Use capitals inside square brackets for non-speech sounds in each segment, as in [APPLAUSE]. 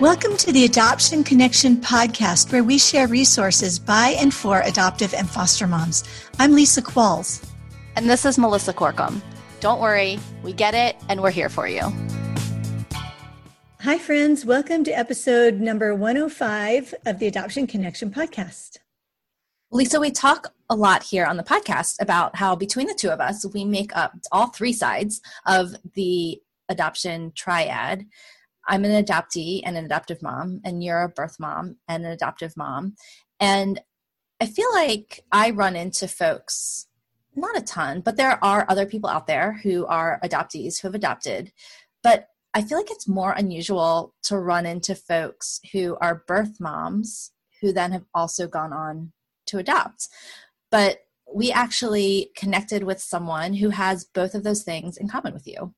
Welcome to the Adoption Connection podcast, where we share resources by and for adoptive and foster moms. I'm Lisa Qualls. And this is Melissa Corkum. Don't worry, we get it, and we're here for you. Hi, friends. Welcome to episode number 105 of the Adoption Connection podcast. Lisa, we talk a lot here on the podcast about how between the two of us, we make up all three sides of the adoption triad. I'm an adoptee and an adoptive mom, and you're a birth mom and an adoptive mom. And I feel like I run into folks, not a ton, but there are other people out there who are adoptees who have adopted. But I feel like it's more unusual to run into folks who are birth moms who then have also gone on to adopt. But we actually connected with someone who has both of those things in common with you.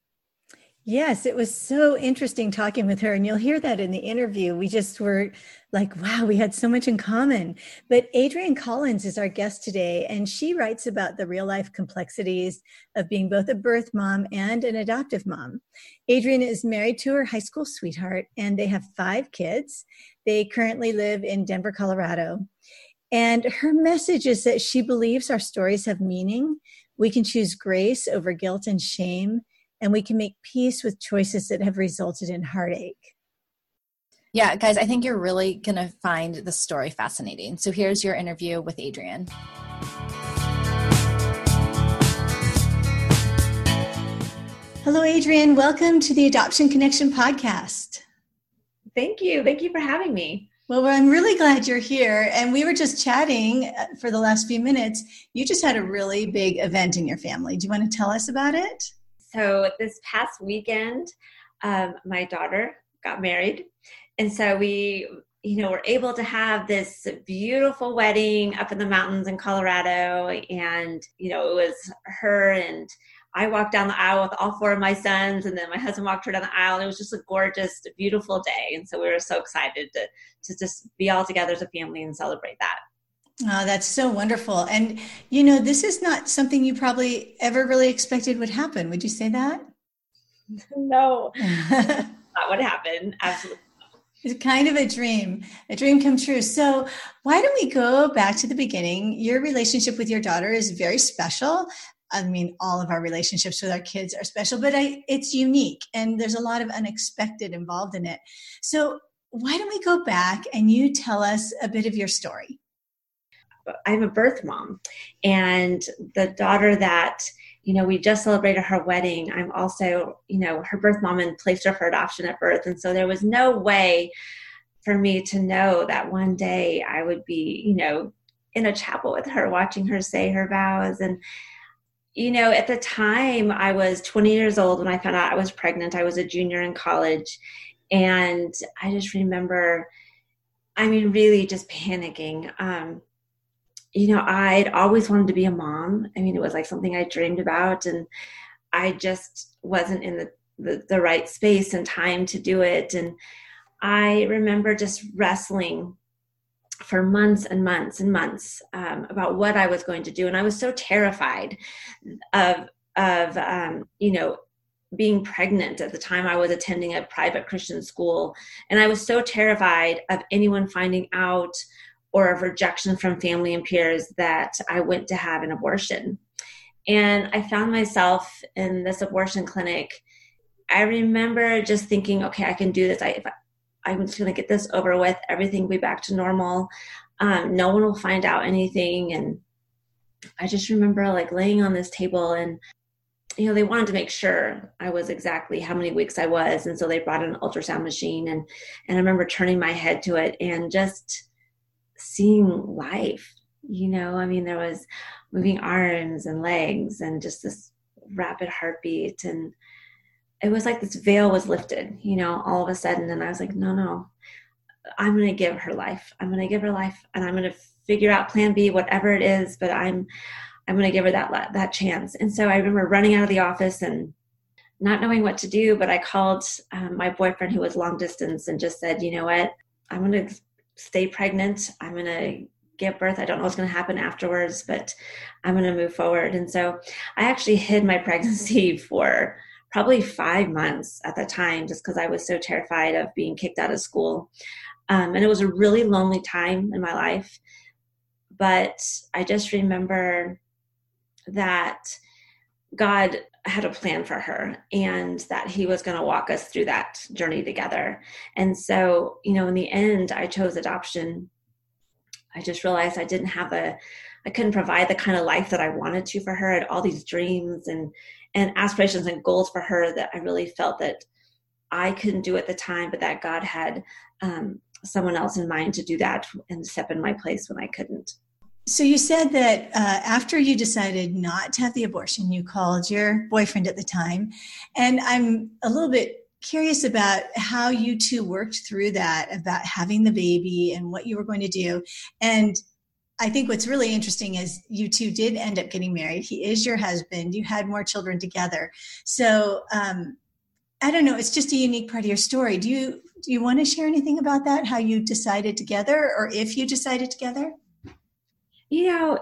Yes, it was so interesting talking with her. And you'll hear that in the interview. We just were like, wow, we had so much in common. But Adrian Collins is our guest today, and she writes about the real life complexities of being both a birth mom and an adoptive mom. Adrian is married to her high school sweetheart, and they have five kids. They currently live in Denver, Colorado. And her message is that she believes our stories have meaning. We can choose grace over guilt and shame and we can make peace with choices that have resulted in heartache. Yeah, guys, I think you're really going to find the story fascinating. So here's your interview with Adrian. Hello, Adrian. Welcome to the Adoption Connection podcast. Thank you. Thank you for having me. Well, I'm really glad you're here. And we were just chatting uh, for the last few minutes. You just had a really big event in your family. Do you want to tell us about it? So this past weekend, um, my daughter got married, and so we, you know, were able to have this beautiful wedding up in the mountains in Colorado, and you know, it was her and I walked down the aisle with all four of my sons, and then my husband walked her down the aisle. And it was just a gorgeous, beautiful day, and so we were so excited to to just be all together as a family and celebrate that. Oh, that's so wonderful. And, you know, this is not something you probably ever really expected would happen. Would you say that? [LAUGHS] No, [LAUGHS] not would happen. Absolutely. It's kind of a dream, a dream come true. So, why don't we go back to the beginning? Your relationship with your daughter is very special. I mean, all of our relationships with our kids are special, but I, it's unique and there's a lot of unexpected involved in it. So, why don't we go back and you tell us a bit of your story? I'm a birth mom, and the daughter that you know we just celebrated her wedding. I'm also you know her birth mom and placed her for adoption at birth, and so there was no way for me to know that one day I would be you know in a chapel with her, watching her say her vows and you know, at the time I was 20 years old when I found out I was pregnant. I was a junior in college. And I just remember, I mean, really just panicking. Um, you know, I'd always wanted to be a mom. I mean, it was like something I dreamed about, and I just wasn't in the, the, the right space and time to do it. And I remember just wrestling for months and months and months um, about what I was going to do, and I was so terrified of of um, you know being pregnant at the time I was attending a private Christian school, and I was so terrified of anyone finding out or of rejection from family and peers that I went to have an abortion. And I found myself in this abortion clinic. I remember just thinking, okay, I can do this. I, I am just going to get this over with. Everything will be back to normal. Um, no one will find out anything. And I just remember like laying on this table and you know they wanted to make sure i was exactly how many weeks i was and so they brought an ultrasound machine and and i remember turning my head to it and just seeing life you know? I mean there was moving arms and legs and just this rapid heartbeat and it was like this veil was lifted you know all of a sudden and i was like no no. I'm going to give her life. I'm going to give her life and i'm going to figure out plan b whatever it is but i'm i'm going to give her that that chance. And so i remember running out of the office and not knowing what to do but i called um, my boyfriend who was long distance and just said you know what? I'm going to stay pregnant. I'm going to give birth. I don't know what's going to happen afterwards, but I'm going to move forward. And so I actually hid my [LAUGHS] pregnancy for probably five months at the time, just because I was so terrified of being kicked out of school. Um, and it was a really lonely time in my life. But I just remember that God had a plan for her and that he was going to walk us through that journey together. And so, you know, in the end, I chose adoption. I just realized I didn't have a, I couldn't provide the kind of life that I wanted to for her. I had all these dreams and, and aspirations and goals for her that I really felt that I couldn't do at the time, but that God had um, someone else in mind to do that and step in my place when I couldn't. So you said that uh, after you decided not to have the abortion, you called your boyfriend at the time, and I'm a little bit curious about how you two worked through that about having the baby and what you were going to do. And I think what's really interesting is you two did end up getting married. He is your husband. You had more children together. So um, I don't know. It's just a unique part of your story. Do you do you want to share anything about that? How you decided together, or if you decided together? You know,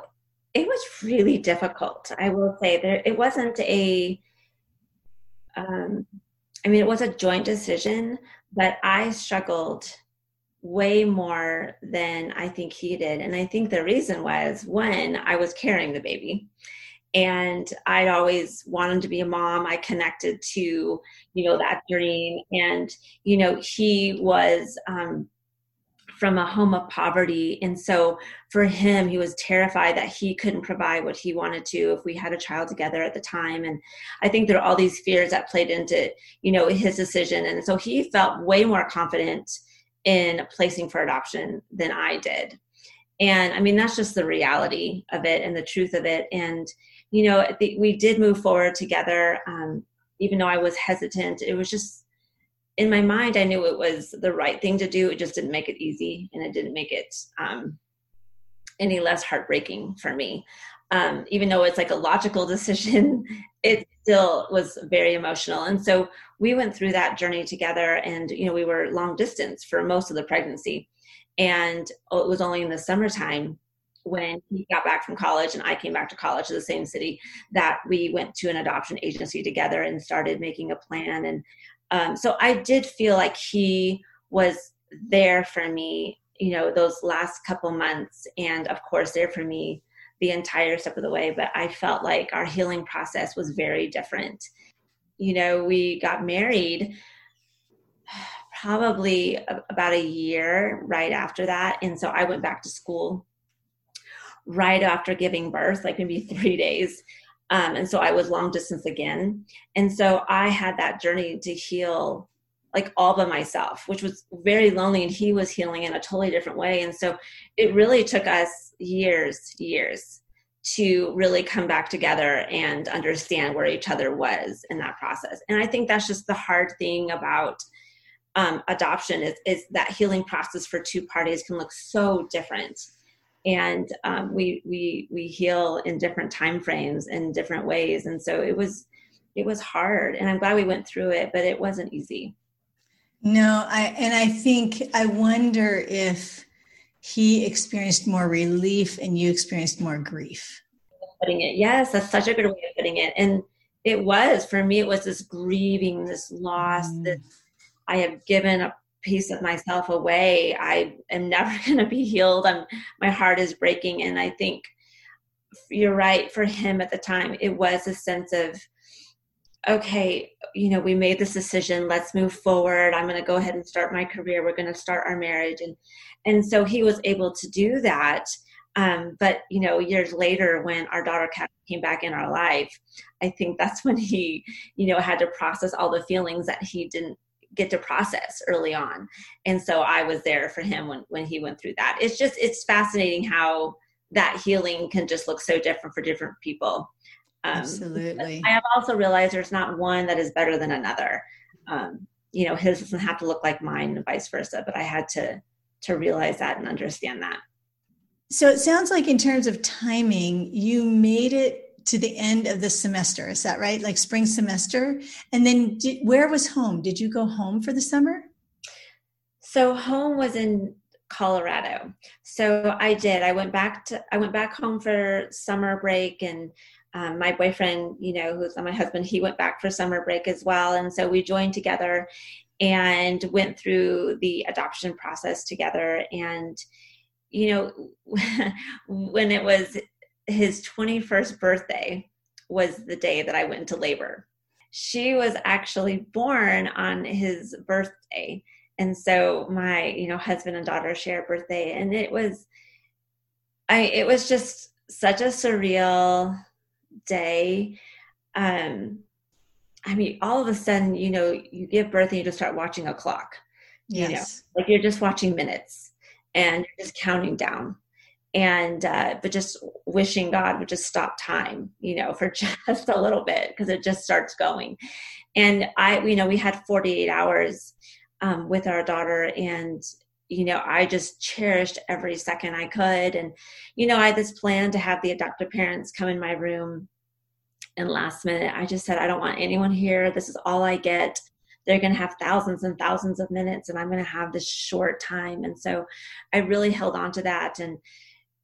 it was really difficult. I will say there it wasn't a um I mean it was a joint decision, but I struggled way more than I think he did. And I think the reason was when I was carrying the baby and I'd always wanted to be a mom. I connected to, you know, that dream. And, you know, he was um, from a home of poverty. And so for him, he was terrified that he couldn't provide what he wanted to if we had a child together at the time. And I think there are all these fears that played into, you know, his decision. And so he felt way more confident in placing for adoption than I did. And I mean, that's just the reality of it and the truth of it. And, you know, we did move forward together. Um, even though I was hesitant, it was just in my mind, I knew it was the right thing to do. It just didn't make it easy and it didn't make it um, any less heartbreaking for me. Um, even though it's like a logical [LAUGHS] decision, it still was very emotional. And so we went through that journey together and, you know, we were long distance for most of the pregnancy. And it was only in the summertime when he got back from college and I came back to college in the same city that we went to an adoption agency together and started making a plan and um, so I did feel like he was there for me, you know, those last couple months, and of course, there for me the entire step of the way. But I felt like our healing process was very different. You know, we got married [SIGHS] probably about a year right after that. And so I went back to school right after giving birth, like maybe [LAUGHS] three days. Um, and so I was long distance again. And so I had that journey to heal like all by myself, which was very lonely. And he was healing in a totally different way. And so it really took us years, years to really come back together and understand where each other was in that process. And I think that's just the hard thing about um, adoption is, is that healing process for two parties can look so different and um, we we we heal in different time frames in different ways. And so it was it was hard and i'm glad we went through it but it wasn't easy. No i and i think i wonder if he experienced more relief and you experienced more grief. Putting it yes that's such a good way of putting it. And it was for me it was this grieving this loss mm. that i have given up piece of myself away. I am [LAUGHS] never going to be healed. I'm my heart is breaking. And i think you're right for him at the time it was a sense of okay you know we made this decision. Let's move forward. I'm going to go ahead and start my career. We're going to start our marriage. And and so he was able to do that um, but you know years later when our daughter came back in our life i think that's [LAUGHS] when he you know had to process all the feelings that he didn't get to process early on. And so i was there for him when when he went through that. It's just it's fascinating how that healing can just look so different for different people. Um, absolutely. i have also realized there's not one that is better than another. Um, you know his doesn't have to look like mine and vice versa but i had to to realize that and understand that. So it sounds like in terms of timing you made it to the end of the semester. Is that right? Like spring semester? And then did, where was home? Did you go home for the summer? So home was in Colorado. So I did. I went back to I went back home for summer break and um, my boyfriend, you know, who's my husband, he went back for summer break as well. And so we joined together and went through the adoption process together. And, you know, [LAUGHS] when it was his 21st birthday, was the day that I went into labor. She was actually born on his birthday. And so my, you know, husband and daughter share a birthday. And it was, I, it was just such a surreal day. Um, I mean, all of a sudden, you know, you give birth and you just start watching a clock. Yes. You know, like you're just watching minutes and you're just counting down. And uh, but just wishing God would just stop time, you know, for [LAUGHS] just a little bit because it just starts going. And I, you know, we had 48 hours um, with our daughter, and you know, I just cherished every second I could. And, you know, I had this plan to have the adoptive parents come in my room. And last minute, I just said, I don't want anyone here. This is all I get. They're going to have thousands and thousands of minutes, and I'm going to have this short time. And so I really held on to that. And,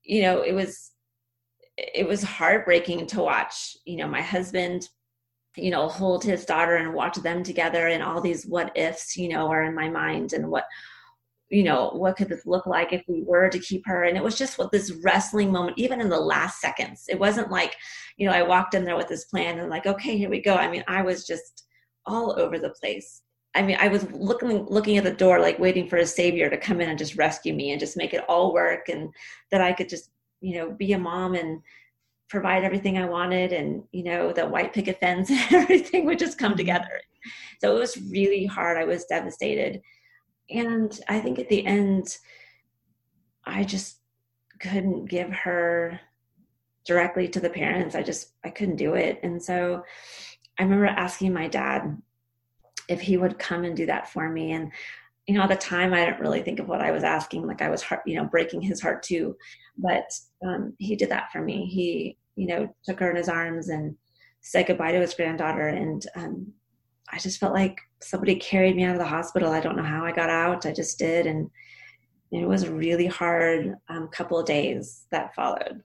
you know, it was, it was heartbreaking to watch, you know, my husband you know hold his daughter and watch them together and all these what ifs you know are in my mind and what you know, what could this look like if we were to keep her? And it was just what this wrestling moment, even in the last seconds. It wasn't like, you know, I walked in there with this plan and like, okay, here we go. I mean, I was just all over the place. I mean, I was looking looking at the door, like waiting for a savior to come in and just rescue me and just make it all work, and that I could just, you know, be a mom and provide everything I wanted, and you know, the white picket fence [LAUGHS] and everything would just come mm-hmm. together. So it was really hard. I was devastated and I think at the end, I just couldn't give her directly to the parents. I just I couldn't do it. And so I remember asking my dad if he would come and do that for me. And you know, at the time, I didn't really think of what I was asking. Like I was, heart, you know, breaking his heart too. But um, he did that for me. He, you know, took her in his arms and said goodbye to his granddaughter. And um, I just felt like somebody carried me out of the hospital. I don't know how I got out. I just did, and it was a really hard um, couple of days that followed,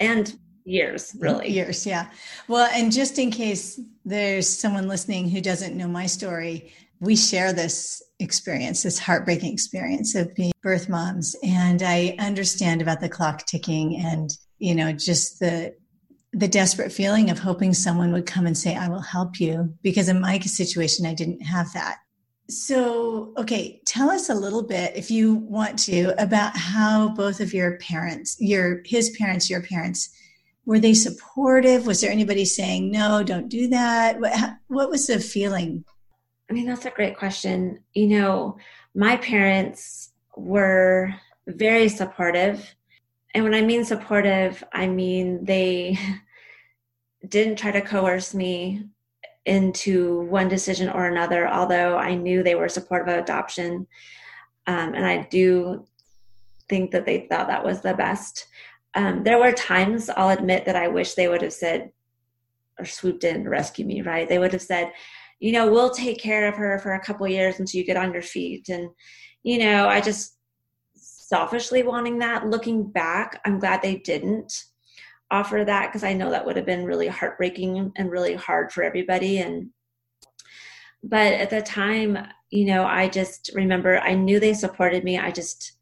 and years really years yeah well and just in case there's someone listening who doesn't know my story we share this experience this heartbreaking experience of being birth moms and i understand about the clock ticking and you know just the the desperate feeling of hoping someone would come and say, I will help you. Because in my situation, I didn't have that. So, okay, tell us a little bit, if you want to, about how both of your parents, your his parents, your parents, were they supportive? Was there anybody saying no, don't do that? What, what was the feeling? I mean, that's a great question. You know, my parents were very supportive. And when I mean supportive, I mean they [LAUGHS] didn't try to coerce me into one decision or another, although I knew they were supportive of adoption. Um, and I do think that they thought that was the best. Um, there were times, I'll admit, that I wish they would have said or swooped in to rescue me, right? They would have said, you know, we'll take care of her for a couple years until you get on your feet. And, you know, I just selfishly wanting that. Looking back, I'm glad they didn't offer that because I know that would have been really heartbreaking and really hard for everybody. And but at the time, you know, I just remember I knew they supported me. I just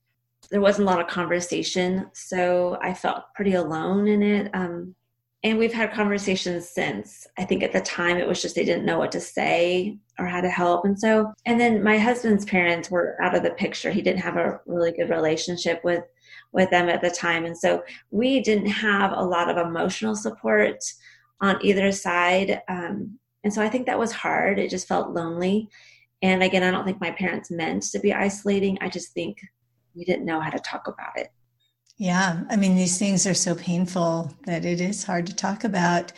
there wasn't a lot of conversation, so I felt pretty alone in it. Um, and we've had conversations since. I think at the time it was just they didn't know what to say or how to help. And so, and then my husband's parents were out of the picture. He didn't have a really good relationship with with them at the time. And so we didn't have a lot of emotional support on either side. Um, and so I think that was hard. It just felt lonely. And again, I don't think my parents meant to be isolating. I just think we didn't know how to talk about it. Yeah. I mean, these things are so painful that it is hard to talk about.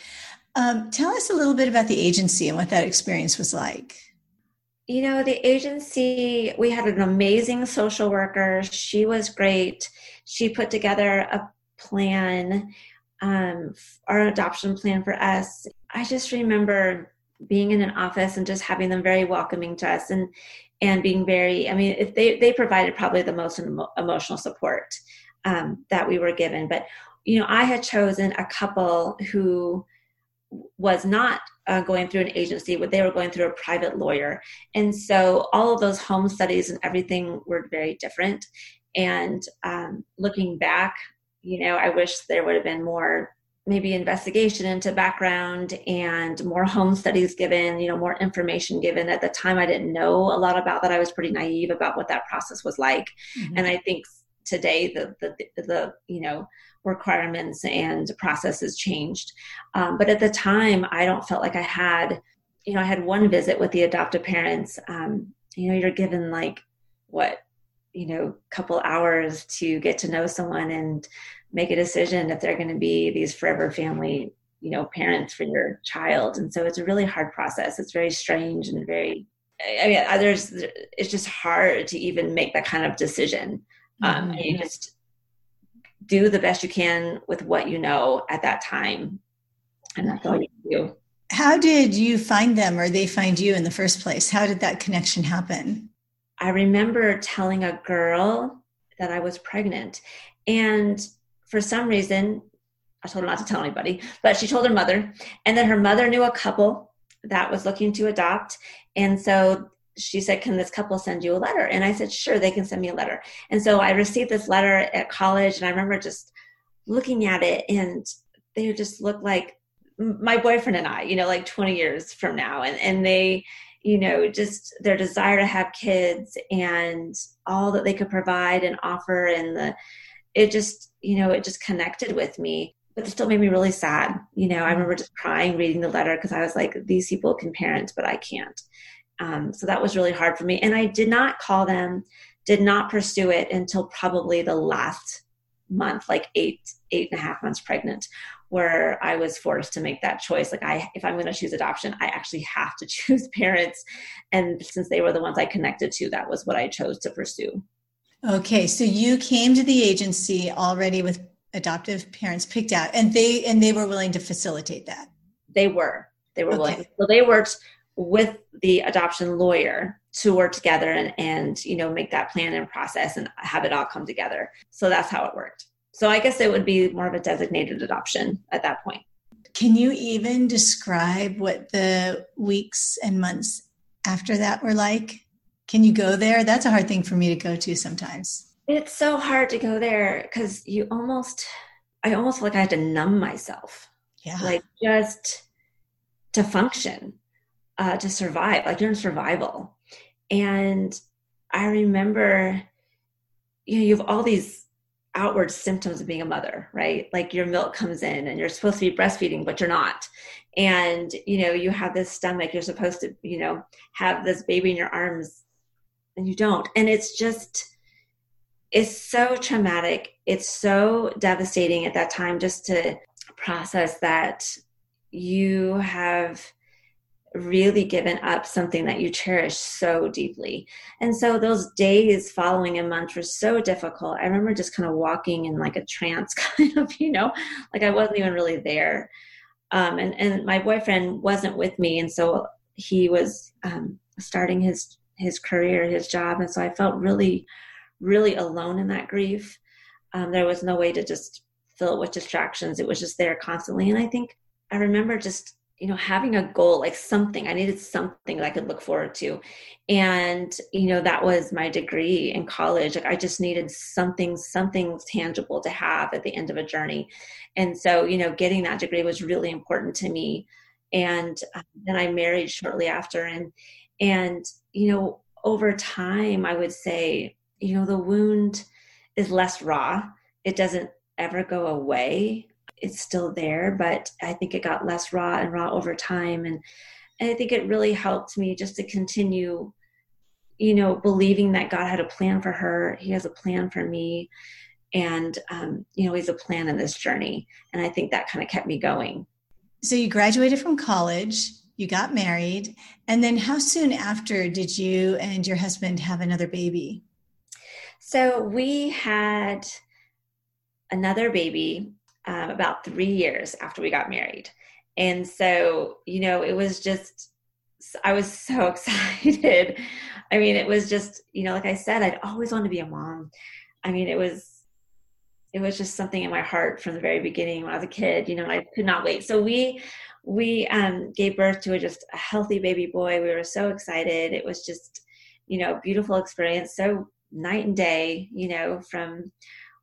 Um, tell us a little bit about the agency and what that experience was like. You know, the agency, we had an amazing social worker. She was great. She put together a plan, um, our adoption plan for us. I just remember being in an office and just having them very welcoming to us and and being very i mean if they they provided probably the most emo- emotional support um, that we were given but you know i had chosen a couple who was not uh, going through an agency, but they were going through a private lawyer. And so all of those home studies and everything were very different. And um, looking back, you know, I wish there would have been more maybe investigation into background and more home studies given you know more information given. At the time i didn't know a lot about that. I was pretty naive about what that process was like. Mm-hmm. and i think today the, the the you know requirements and processes changed. Um, but at the time i don't felt like i had you know i had one visit with the adoptive parents. Um, you know you're given like what you know couple hours to get to know someone and make a decision if they're going to be these forever family you know parents for your child. And so it's a really hard process. It's very strange and very i mean others it's just hard to even make that kind of decision. Um, mm-hmm. you just do the best you can with what you know at that time. And that's all you do. How did you find them or they find you in the first place? How did that connection happen? I remember telling a girl that i was pregnant. And for some reason, I told her not to tell anybody, but she told her mother. And then her mother knew a couple that was looking to adopt. And so she said, Can this couple send you a letter? And I said, Sure, they can send me a letter. And so I received this letter at college, and I remember just looking at it, and they just looked like my boyfriend and I, you know, like 20 years from now. And, and they, you know, just their desire to have kids and all that they could provide and offer, and the, it just you know it just connected with me but it still made me really sad. You know i remember just crying reading the letter because i was like these people can parent but i can't. Um, so that was really hard for me and i did not call them did not pursue it until probably the last month like eight eight and a half months pregnant where i was forced to make that choice. Like i if i'm going to choose adoption i actually have to [LAUGHS] choose parents and since they were the ones i connected to that was what i chose to pursue Okay, so you came to the agency already with adoptive parents picked out, and they and they were willing to facilitate that. They were. They were okay. willing. So they worked with the adoption lawyer to work together and and you know make that plan and process and have it all come together. So that's how it worked. So I guess it would be more of a designated adoption at that point. Can you even describe what the weeks and months after that were like? Can you go there? That's a hard thing for me to go to sometimes. It's so hard to go there because you almost, I almost feel like I had to numb myself. Yeah. Like just to function, uh, to survive. Like you're in survival. And I remember, you know, you have all these outward symptoms of being a mother, right? Like your milk comes in and you're supposed to be breastfeeding, but you're not. And, you know, you have this stomach, you're supposed to, you know, have this baby in your arms and you don't and it's just it's so traumatic it's so devastating at that time just to process that you have really given up something that you cherish so deeply. And so those days following a month were so difficult. I remember just kind of walking in like a trance, [LAUGHS] kind of, you know, like I wasn't even really there. Um, and, and my boyfriend wasn't with me. And so he was um, starting his his career, his job. And so I felt really, really alone in that grief. Um, there was no way to just fill it with distractions. It was just there constantly. And I think I remember just, you know, having a goal, like something, I needed something that I could look forward to. And, you know, that was my degree in college. Like I just needed something, something tangible to have at the end of a journey. And so, you know, getting that degree was really important to me. And um, then I married shortly after. And, and, you know, over time, I would say, you know, the wound is less raw. It doesn't ever go away. It's still there, but I think it got less raw and raw over time. And, and I think it really helped me just to continue, you know, believing that God had a plan for her. He has a plan for me. And, um, you know, he's a plan in this journey. And I think that kind of kept me going. So you graduated from college you got married and then how soon after did you and your husband have another baby? So we had another baby um, about three years after we got married. And so you know it was just i was so [LAUGHS] excited. I mean it was just you know like i said i'd always wanted to be a mom. I mean it was it was just something in my heart from the very beginning when i was a kid you know i could not wait. So we we um, gave birth to a, just a healthy baby boy. We were so excited. It was just, you know, beautiful experience. So night and day, you know, from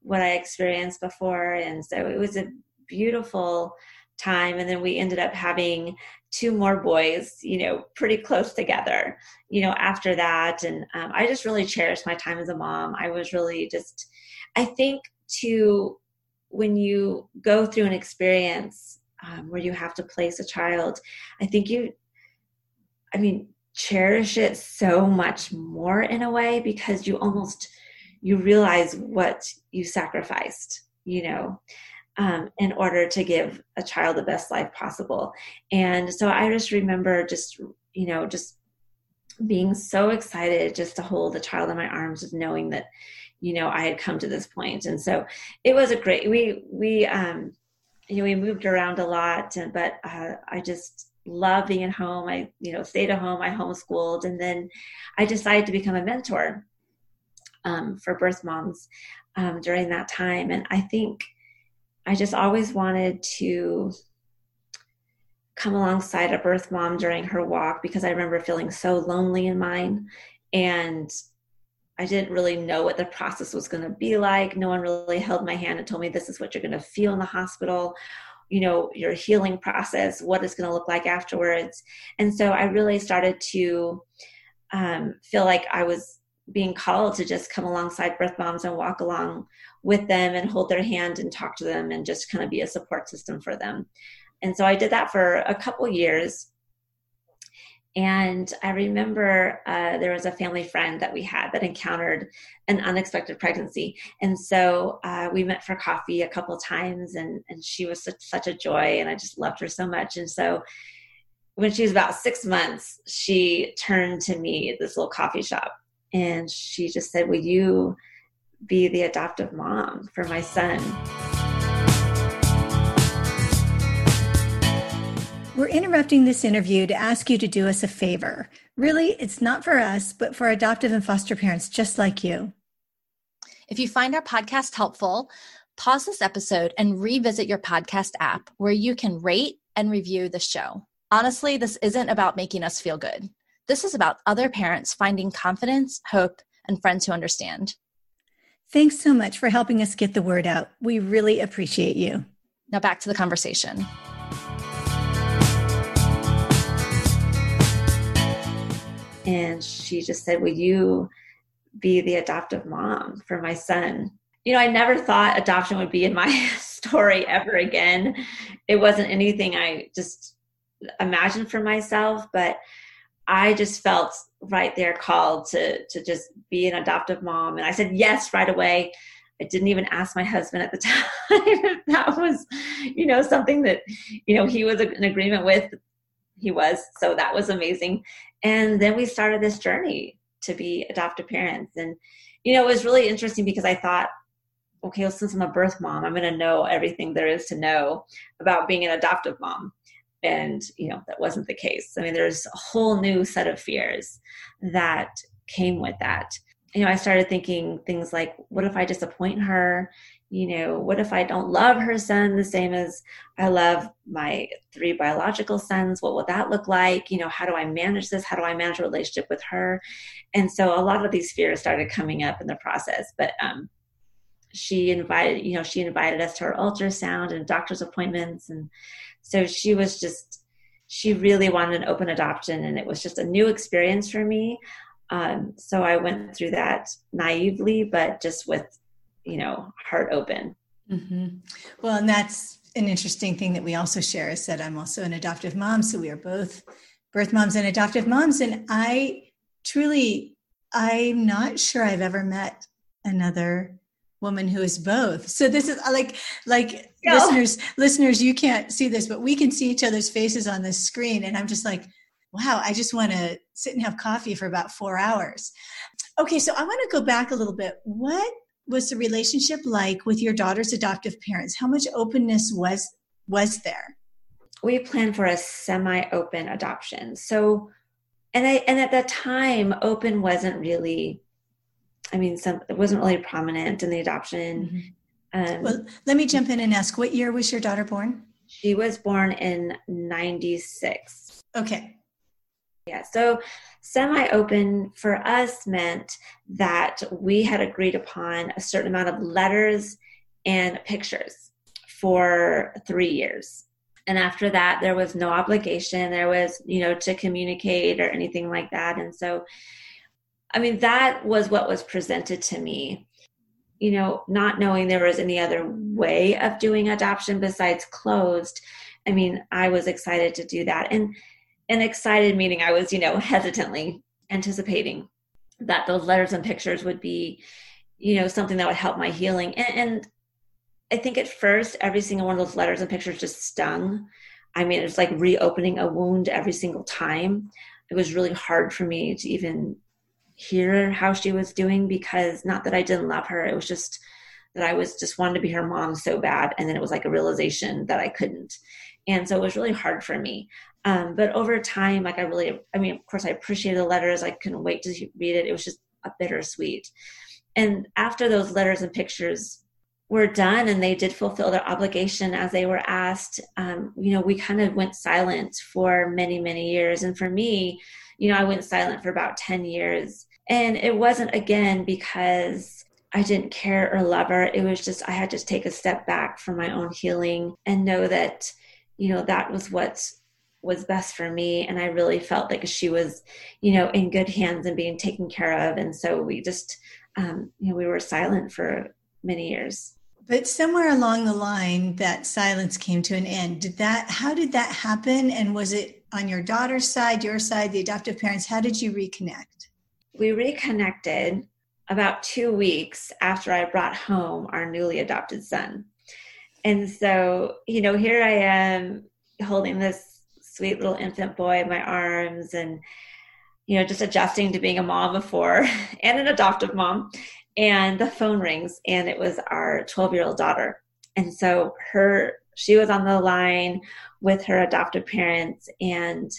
what I experienced before. And so it was a beautiful time. And then we ended up having two more boys, you know, pretty close together, you know, after that. And um, I just really cherished my time as a mom. I was really just, I think to when you go through an experience um, where you have to place a child, I think you, I mean, cherish it so much more in a way because you almost you realize what you sacrificed you know um, in order to give a child the best life possible. And so i just remember just you know just being so excited just to hold the child in my arms just knowing that you know i had come to this point. And so it was a great we we um you know we moved around a lot and but uh, i just love being at home. I, you know, stayed at home. I homeschooled, and then I decided to become a mentor um, for birth moms um, during that time. And I think I just always wanted to come alongside a birth mom during her walk because I remember feeling so lonely in mine, and I didn't really know what the process was going to be like. No one really held my hand and told me this is what you're going to feel in the hospital. You know your healing process what it's going to look like afterwards. And so i really started to um, feel like i was being called to just come alongside birth moms and walk along with them and hold their hand and talk to them and just kind of be a support system for them. And so i did that for a couple years and I remember uh, there was a family friend that we had that encountered an unexpected pregnancy. And so uh, we met for coffee a couple times, and, and she was such, such a joy, and I just loved her so much. And so when she was about six months, she turned to me at this little coffee shop and she just said, Will you be the adoptive mom for my son? We're interrupting this interview to ask you to do us a favor. Really, it's not for us, but for adoptive and foster parents just like you. If you find our podcast helpful, pause this episode and revisit your podcast app where you can rate and review the show. Honestly, this isn't about making us feel good. This is about other parents finding confidence, hope, and friends who understand. Thanks so much for helping us get the word out. We really appreciate you. Now back to the conversation. And she just said, Will you be the adoptive mom for my son? You know, I never thought adoption would be in my [LAUGHS] story ever again. It wasn't anything I just imagined for myself, but I just felt right there called to to just be an adoptive mom and I said yes right away. I didn't even ask my husband at the [LAUGHS] time if that was, you know, something that, you know, he was in agreement with. He was, so that was amazing. And then we started this journey to be adoptive parents. And you know it was really interesting because i thought okay well since i'm a birth mom i'm going to know everything there is to know about being an adoptive mom. And you know that wasn't the case. I mean there's a whole new set of fears that came with that. You know i started thinking things like what if i disappoint her you know, what if I don't love her son the same as I love my three biological sons? What will that look like? You know, how do I manage this? How do I manage a relationship with her? And so a lot of these fears started coming up in the process. But um, she invited, you know, she invited us to her ultrasound and doctor's appointments. And so she was just, she really wanted an open adoption. And it was just a new experience for me. Um, so I went through that naively, but just with you know heart open. Mm-hmm. well and that's an interesting thing that we also share is that i'm also an adoptive mom so we are both birth moms and adoptive moms. And i truly i'm not sure i've ever met another woman who is both. So this is like like no. listeners listeners you can't see this but we can see each other's faces on this screen. And i'm just like wow i just want to sit and have coffee for about four hours. Okay so i want to go back a little bit. What was the relationship like with your daughter's adoptive parents? How much openness was was there? We planned for a semi-open adoption. So and I and at that time open wasn't really I mean some it wasn't really prominent in the adoption. Mm-hmm. Um, well, let me jump in and ask what year was your daughter born? She was born in 96. Okay. Yeah. So semi open for us meant that we had agreed upon a certain amount of letters and pictures for three years. And after that, there was no obligation. There was, you know, to communicate or anything like that. And so, I mean, that was what was presented to me you know, not knowing there was any other way of doing adoption besides closed, I mean, I was excited to do that. And and excited meaning I was, you know, hesitantly anticipating that those letters and pictures would be, you know, something that would help my healing. And, and I think at first every single one of those letters and pictures just stung. I mean, it's like reopening a wound every single time. It was really hard for me to even hear how she was doing because not that I didn't love her, it was just that I was just wanted to be her mom so bad. And then it was like a realization that I couldn't. And so it was really hard for me. Um, but over time, like I really, I mean, of course, I appreciated the letters. I couldn't wait to read it. It was just a bittersweet. And after those letters and pictures were done and they did fulfill their obligation as they were asked, um, you know, we kind of went silent for many, many years. And for me, you know, I went silent for about 10 years. And it wasn't again because I didn't care or love her. It was just I had to take a step back from my own healing and know that, you know, that was what was best for me. And I really felt like she was, you know, in good hands and being taken care of. And so we just, um, you know, we were silent for many years. But somewhere along the line, that silence came to an end. Did that, how did that happen? And was it on your daughter's side, your side, the adoptive parents? How did you reconnect? We reconnected about two weeks after I brought home our newly adopted son. And so, you know, here I am holding this sweet little infant boy in my arms and, you know, just adjusting to being a mom before [LAUGHS] and an adoptive mom. And the phone rings and it was our 12 year old daughter. And so her she was on the line with her adoptive parents and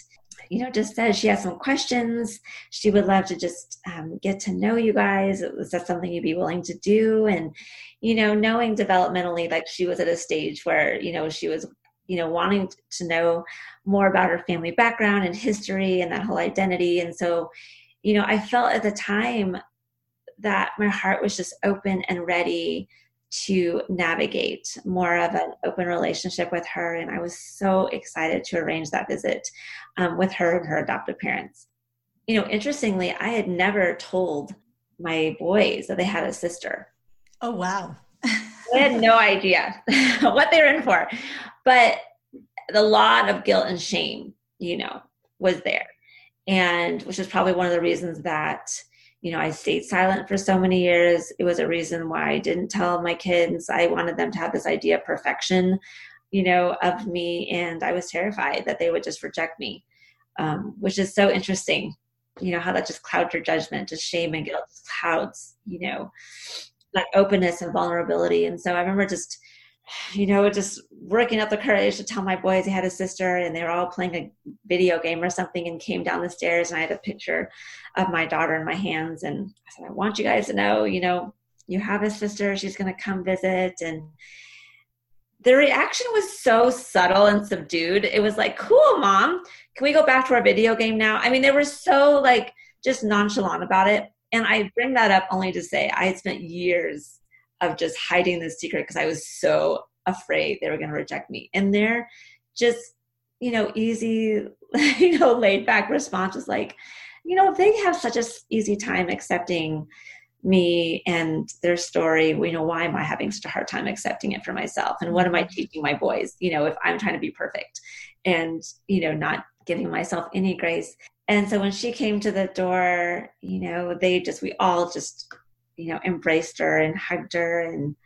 you know just said she has some questions. She would love to just um, get to know you guys. Is that something you'd be willing to do? And you know knowing developmentally like she was at a stage where you know she was you know wanting to know more about her family background and history and that whole identity and so you know i felt at the time that my heart was just open and ready to navigate more of an open relationship with her. And I was so excited to arrange that visit um, with her and her adoptive parents. You know, interestingly, I had never told my boys that they had a sister. Oh, wow. I had no idea [LAUGHS] what they were in for. But the lot of guilt and shame, you know, was there. And which is probably one of the reasons that you know, I stayed silent for so many years. It was a reason why I didn't tell my kids. I wanted them to have this idea of perfection, you know, of me. And I was terrified that they would just reject me, um, which is so interesting, you know, how that just clouds your judgment, just shame and guilt clouds, you know, like openness and vulnerability. And so I remember just, [SIGHS] you know, just working up the courage to tell my boys I had a sister and they were all playing a video game or something and came down the stairs and I had a picture of my daughter in my hands and I said, I want you guys to know, you know, you have a sister, she's gonna come visit and the reaction was so subtle and subdued. It was like, cool, mom. Can we go back to our video game now? I mean, they were so like just nonchalant about it. And I bring that up only to say I had spent years of just hiding this secret because I was so afraid they were going to reject me. And they're just, you know, easy, [LAUGHS] you know, laid back response was like, you know, they have such a easy time accepting me and their story, you know, why am I having such a hard time accepting it for myself? And what am I mm-hmm. teaching my boys, you know, if I'm trying to be perfect and, you know, not giving myself any grace. And so when she came to the door, you know, they just, we all just you know, embraced her and hugged her and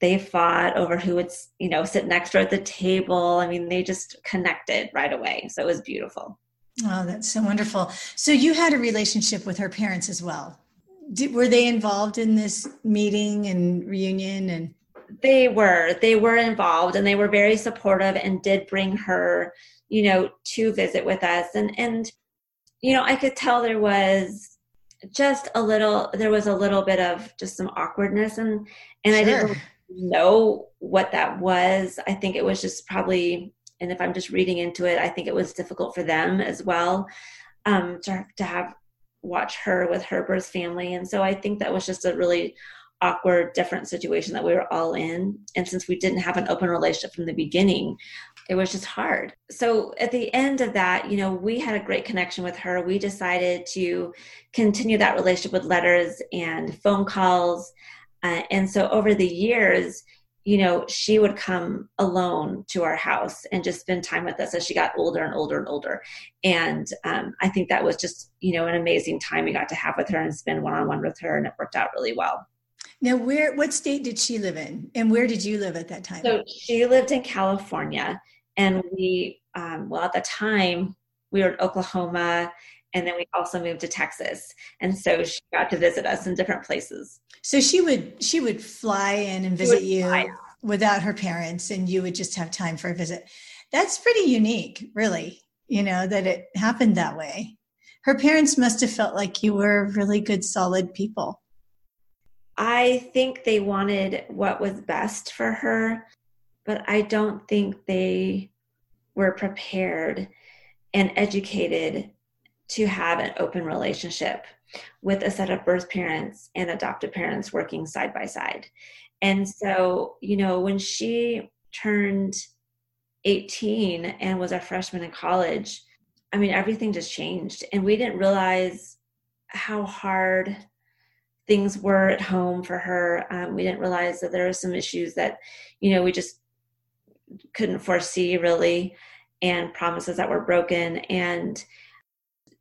they fought over who would, you know, sit next to her at the table. I mean, they just connected right away. So it was beautiful. Oh, that's so wonderful. So you had a relationship with her parents as well. Did, were they involved in this meeting and reunion and they were they were involved and they were very supportive and did bring her you know to visit with us and and you know i could tell there was just a little there was a little bit of just some awkwardness and and sure. i didn't know what that was. I think it was just probably, and if I'm just reading into it, I think it was difficult for them as well um, to, to have watch her with her birth family. And so I think that was just a really awkward, different situation that we were all in. And since we didn't have an open relationship from the beginning, it was just hard. So at the end of that, you know, we had a great connection with her. We decided to continue that relationship with letters and phone calls. Uh, and so over the years, you know, she would come alone to our house and just spend time with us as she got older and older and older. And um, I think that was just, you know, an amazing time we got to have with her and spend one on one with her, and it worked out really well. Now, where, what state did she live in, and where did you live at that time? So she lived in California, and we, um, well, at the time we were in Oklahoma, and then we also moved to Texas, and so she got to visit us in different places. So she would she would fly in and visit you fly. without her parents, and you would just have time for a visit. That's pretty unique, really. You know that it happened that way. Her parents must have felt like you were really good, solid people. I think they wanted what was best for her, but I don't think they were prepared and educated to have an open relationship with a set of birth parents and adoptive parents working side by side. And so, you know, when she turned 18 and was a freshman in college, I mean, everything just changed. And we didn't realize how hard things were at home for her. Um, we didn't realize that there were some issues that, you know, we just couldn't foresee really, and promises that were broken. And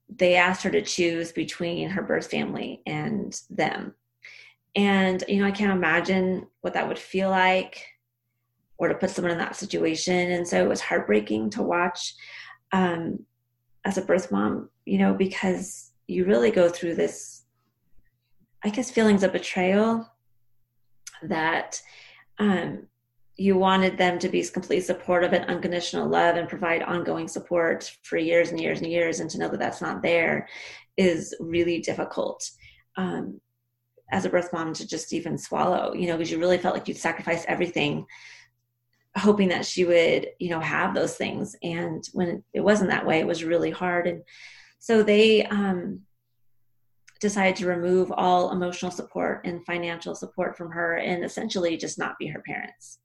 they asked her to choose between her birth family and them. And, you know, I can't imagine what that would feel like or to put someone in that situation. And so it was heartbreaking to watch um, as a birth mom, you know, because you really go through this, I guess, feelings of betrayal that um, you wanted them to be completely supportive and unconditional love and provide ongoing support for years and years and years and to know that that's not there is really difficult um, as a birth mom to just even swallow you know because you really felt like you'd sacrifice everything hoping that she would you know have those things. And when it wasn't that way it was really hard. And so they um, decided to remove all emotional support and financial support from her and essentially just not be her parents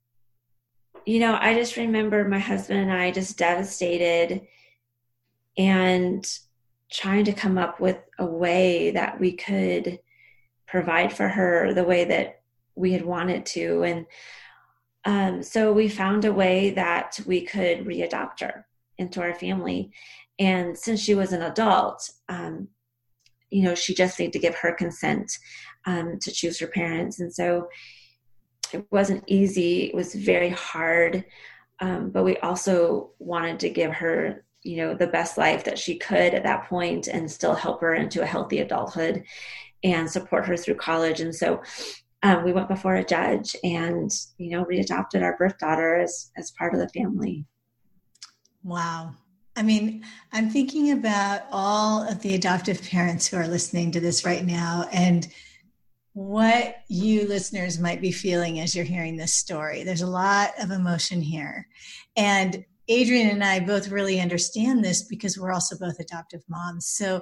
you know, I just remember my husband and I just devastated and trying to come up with a way that we could provide for her the way that we had wanted to. And um, so we found a way that we could readopt her into our family. And since she was an adult, um, you know, she just needed to give her consent um, to choose her parents. And so it wasn't easy it was very hard um, but we also wanted to give her you know the best life that she could at that point and still help her into a healthy adulthood and support her through college. And so um, we went before a judge and you know readopted our birth daughter as as part of the family. Wow. I mean, I'm thinking about all of the adoptive parents who are listening to this right now and what you listeners might be feeling as you're hearing this story. There's a lot of emotion here. And Adrian and I both really understand this because we're also both adoptive moms. So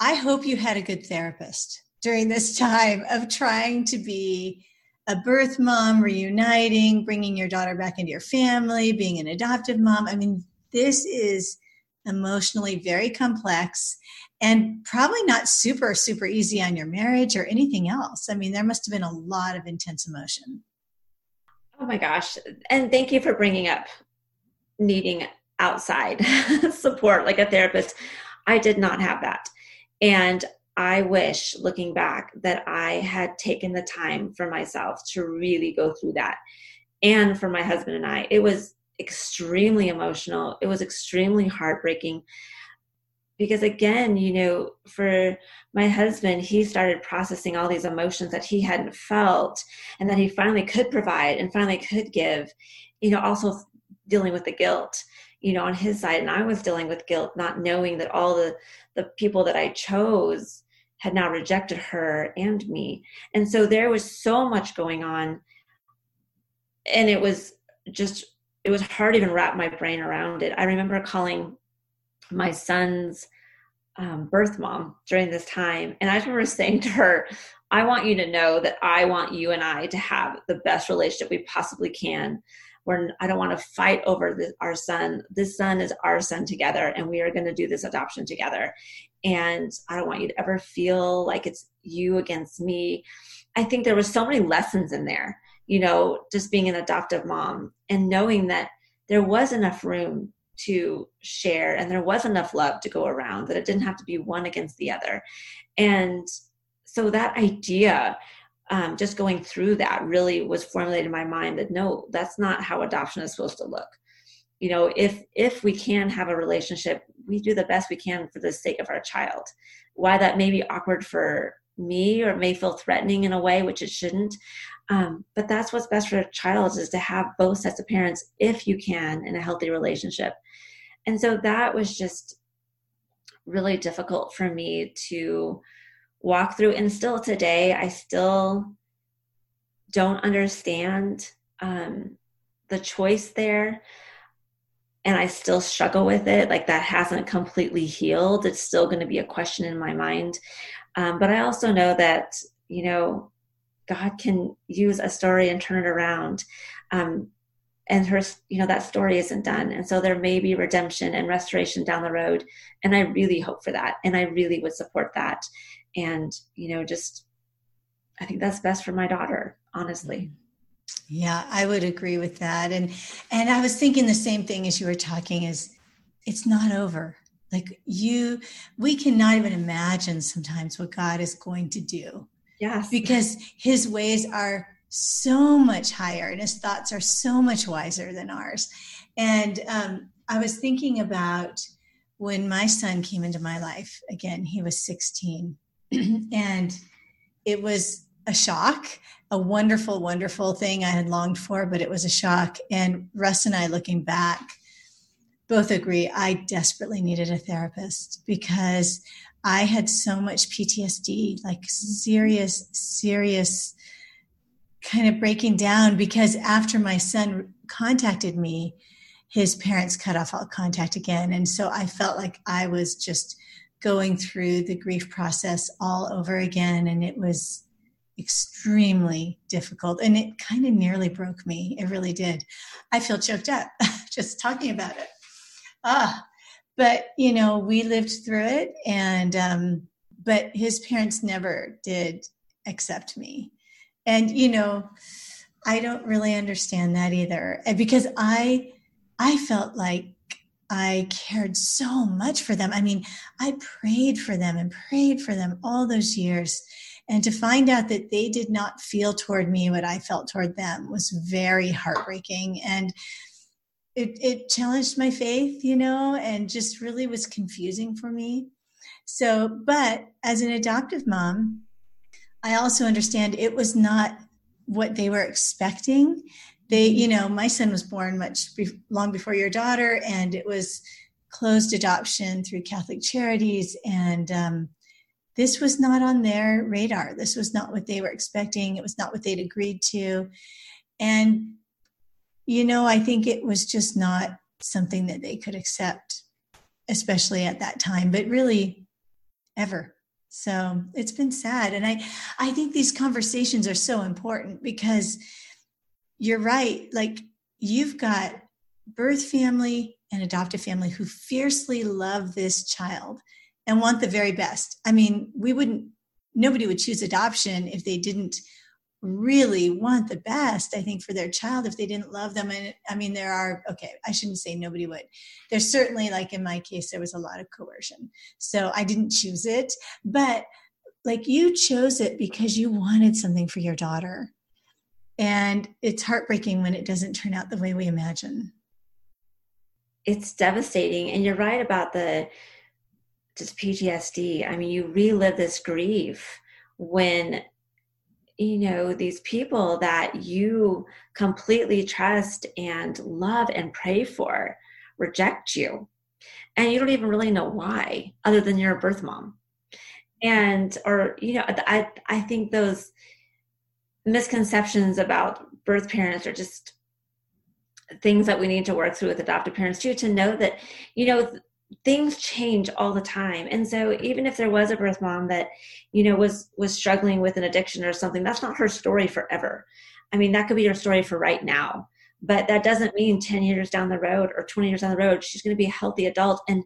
I hope you had a good therapist during this [LAUGHS] time of trying to be a birth mom, reuniting, bringing your daughter back into your family, being an adoptive mom. I mean, this is emotionally very complex and probably not super, super easy on your marriage or anything else. I mean, there must have been a lot of intense emotion. Oh my gosh. And thank you for bringing up needing outside [LAUGHS] support like a therapist. I did not have that. And I wish, looking back, that I had taken the time for myself to really go through that. And for my husband and I, it was extremely emotional. It was extremely heartbreaking because again you know for my husband he started processing all these emotions that he hadn't felt and that he finally could provide and finally could give you know also dealing with the guilt you know on his side. And i was dealing with guilt not knowing that all the the people that i chose had now rejected her and me. And so there was so much going on. And it was just it was hard to even wrap my brain around it. I remember calling my son's um, birth mom during this time, and I remember saying to her, "I want you to know that I want you and I to have the best relationship we possibly can." Where I don't want to fight over the, our son. This son is our son together, and we are going to do this adoption together. And I don't want you to ever feel like it's you against me. I think there was so many lessons in there you know, just being an adoptive mom and knowing that there was enough room to share and there was enough love to go around, that it didn't have to be one against the other. And so that idea, um, just going through that really was formulated in my mind that no, that's not how adoption is supposed to look. You know, if if we can have a relationship, we do the best we can for the sake of our child. Why that may be awkward for me or may feel threatening in a way, which it shouldn't. Um, but that's what's best for a child is to have both sets of parents, if you can, in a healthy relationship. And so that was just really difficult for me to walk through. And still today, I still don't understand um, the choice there. And I still struggle with it. Like that hasn't completely healed. It's still going to be a question in my mind. Um, but I also know that, you know, God can use a story and turn it around. Um, and her, you know, that story isn't done. And so there may be redemption and restoration down the road. And I really hope for that. And I really would support that. And, you know, just, I think that's best for my daughter, honestly. Mm-hmm. Yeah, I would agree with that. And, and I was thinking the same thing as you were talking is it's not over. Like you, we cannot even imagine sometimes what God is going to do Yes. Because his ways are so much higher and his thoughts are so much wiser than ours. And um, I was thinking about when my son came into my life. Again, he was 16. [CLEARS THROAT] and it was a shock, a wonderful, wonderful thing I had longed for, but it was a shock. And Russ and I, looking back, both agree I desperately needed a therapist because I had so much PTSD, like serious, serious kind of breaking down because after my son contacted me, his parents cut off all contact again. And so I felt like I was just going through the grief process all over again. And it was extremely difficult. And it kind of nearly broke me. It really did. I feel choked up [LAUGHS] just talking about it. Ah, but you know we lived through it and um but his parents never did accept me and you know i don't really understand that either eh, because i i felt like i cared so much for them. I mean i prayed for them and prayed for them all those years. And to find out that they did not feel toward me what i felt toward them was very heartbreaking. And it, it challenged my faith, you know, and just really was confusing for me. So, but as an adoptive mom, I also understand it was not what they were expecting. They, you know, my son was born much be- long before your daughter, and it was closed adoption through Catholic Charities. And um, this was not on their radar. This was not what they were expecting. It was not what they'd agreed to. And you know, I think it was just not something that they could accept, especially at that time, but really ever. So it's been sad. And I, I think these conversations are so important because you're right. Like you've got birth family and adoptive family who fiercely love this child and want the very best. I mean, we wouldn't, nobody would choose adoption if they didn't really want the best i think for their child if they didn't love them and i mean there are okay i shouldn't say nobody would. There's certainly like in my case there was a lot of coercion so i didn't choose it but like you chose it because you wanted something for your daughter and it's heartbreaking when it doesn't turn out the way we imagine. It's devastating and you're right about the just ptsd i mean you relive this grief when you know these people that you completely trust and love and pray for reject you. And you don't even really know why other than you're a birth mom. And or you know i i think those misconceptions about birth parents are just things that we need to work through with adoptive parents too to know that you know things change all the time. And so even if there was a birth mom that you know was was struggling with an addiction or something that's not her story forever. I mean that could be her story for right now but that doesn't mean 10 years down the road or 20 years down the road she's going to be a healthy adult. And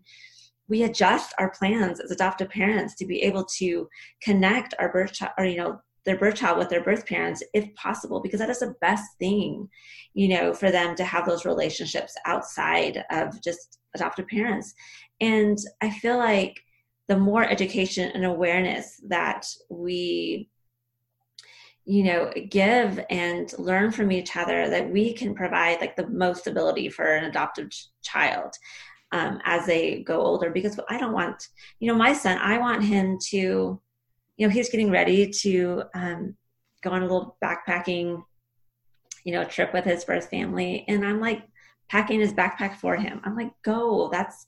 we adjust our plans as adoptive parents to be able to connect our birth child or you know their birth child with their birth parents if possible because that is the best thing you know for them to have those relationships outside of just adoptive parents. And i feel like the more education and awareness that we you know give and learn from each other that we can provide like the most ability for an adoptive ch- child um, as they go older. Because i don't want you know my son i want him to you know he's getting ready to um, go on a little backpacking you know trip with his birth family. And i'm like packing his backpack for him. I'm like go that's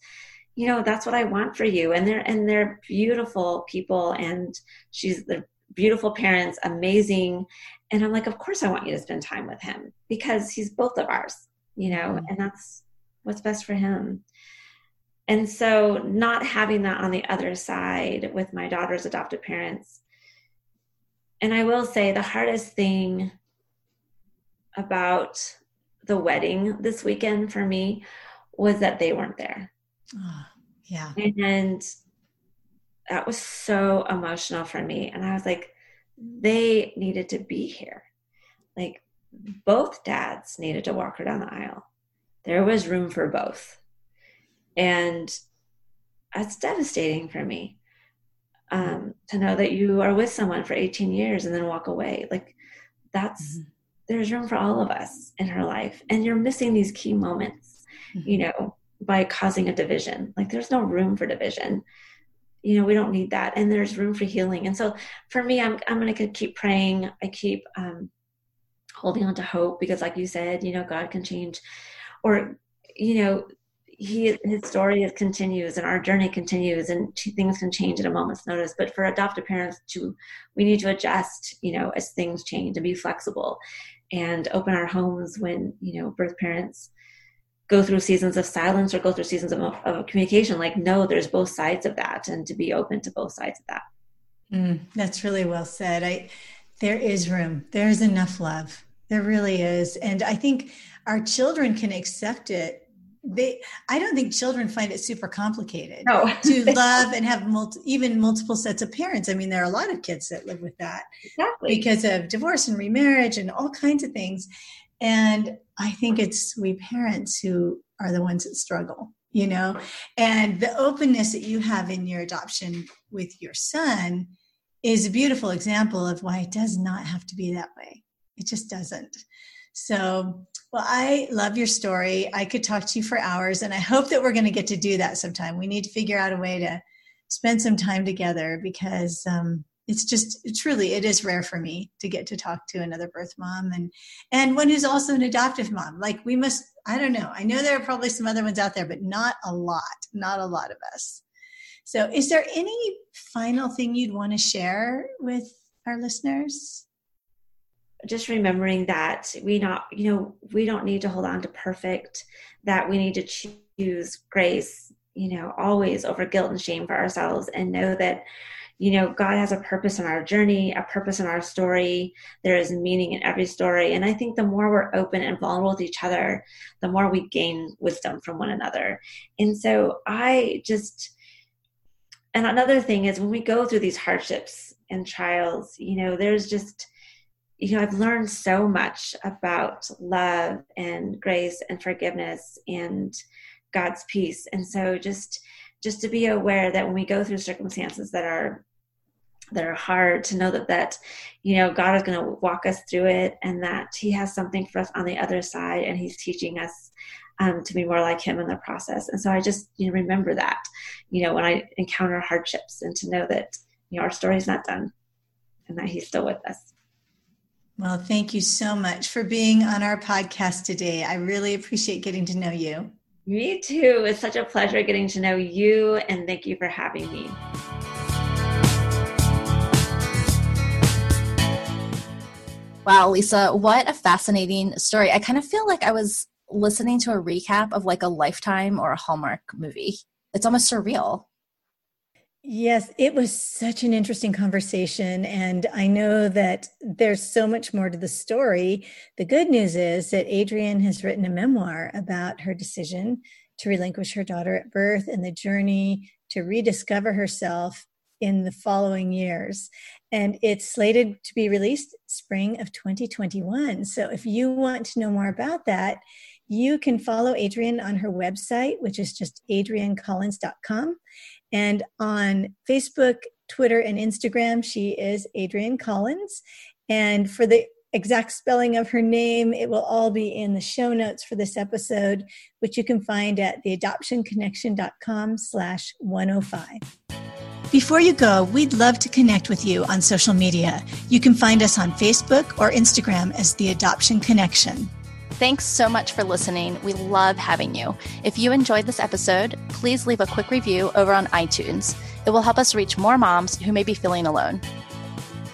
you know that's what i want for you. And they're and they're beautiful people. And she's the beautiful parents amazing. And i'm like of course i want you to spend time with him because he's both of ours you know mm-hmm. and that's what's best for him and so not having that on the other side with my daughter's adoptive parents. And i will say the hardest thing about the wedding this weekend for me was that they weren't there. Oh, yeah. And that was so emotional for me. And i was like they needed to be here. Like both dads needed to walk her down the aisle. There was room for both and that's devastating for me um, to know that you are with someone for 18 years and then walk away. Like that's mm-hmm. there's room for all of us in her life and you're missing these key moments mm-hmm. you know by causing a division. Like there's no room for division. You know we don't need that and there's room for healing. And so for me i'm, I'm going to keep praying. I keep um, holding on to hope because like you said you know god can change or you know he his story continues and our journey continues and things can change at a moment's notice. But for adoptive parents to we need to adjust you know as things change and be flexible and open our homes when you know birth parents go through seasons of silence or go through seasons of, of communication like no there's both sides of that and to be open to both sides of that. Mm, that's really well said. I there is room. There's enough love. There really is. And i think our children can accept it they i don't think children find it super complicated no. to [LAUGHS] love and have multi, even multiple sets of parents. I mean there are a lot of kids that live with that exactly. because of divorce and remarriage and all kinds of things. And i think it's we parents who are the ones that struggle you know? And the openness that you have in your adoption with your son is a beautiful example of why it does not have to be that way. It just doesn't so well, I love your story. I could talk to you for hours, and I hope that we're going to get to do that sometime. We need to figure out a way to spend some time together because um, it's just truly it is rare for me to get to talk to another birth mom and and one who's also an adoptive mom. Like we must, I don't know. I know there are probably some other ones out there, but not a lot. Not a lot of us. So, is there any final thing you'd want to share with our listeners? Just remembering that we not you know we don't need to hold on to perfect that we need to choose grace you know always over guilt and shame for ourselves and know that you know god has a purpose in our journey a purpose in our story. There is meaning in every story. And i think the more we're open and vulnerable with each other the more we gain wisdom from one another. And so i just and another thing is when we go through these hardships and trials you know there's just you know, I've learned so much about love and grace and forgiveness and God's peace. And so just just to be aware that when we go through circumstances that are that are hard to know that that you know god is going to walk us through it and that he has something for us on the other side and he's teaching us um, to be more like him in the process and so i just you know remember that you know when i encounter hardships and to know that you know our story's not done and that he's still with us well, thank you so much for being on our podcast today. I really appreciate getting to know you. Me too. It's such a pleasure getting to know you, and thank you for having me. Wow, Lisa, what a fascinating story. I kind of feel like I was listening to a recap of like a Lifetime or a Hallmark movie. It's almost surreal. Yes, it was such an interesting conversation. And I know that there's so much more to the story. The good news is that Adrian has written a memoir about her decision to relinquish her daughter at birth and the journey to rediscover herself in the following years. And it's slated to be released spring of 2021. So if you want to know more about that, you can follow Adrian on her website, which is just adriancollins.com. And on Facebook, Twitter, and Instagram, she is Adrian Collins. And for the exact spelling of her name, it will all be in the show notes for this episode, which you can find at theadoptionconnection.com slash 105. Before you go, we'd love to connect with you on social media. You can find us on Facebook or Instagram as The Adoption Connection. Thanks so much for listening. We love having you. If you enjoyed this episode, please leave a quick review over on iTunes. It will help us reach more moms who may be feeling alone.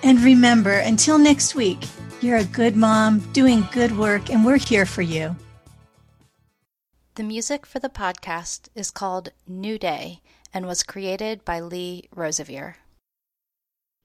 And remember, until next week, you're a good mom doing good work, and we're here for you. The music for the podcast is called New Day and was created by Lee Rosevere.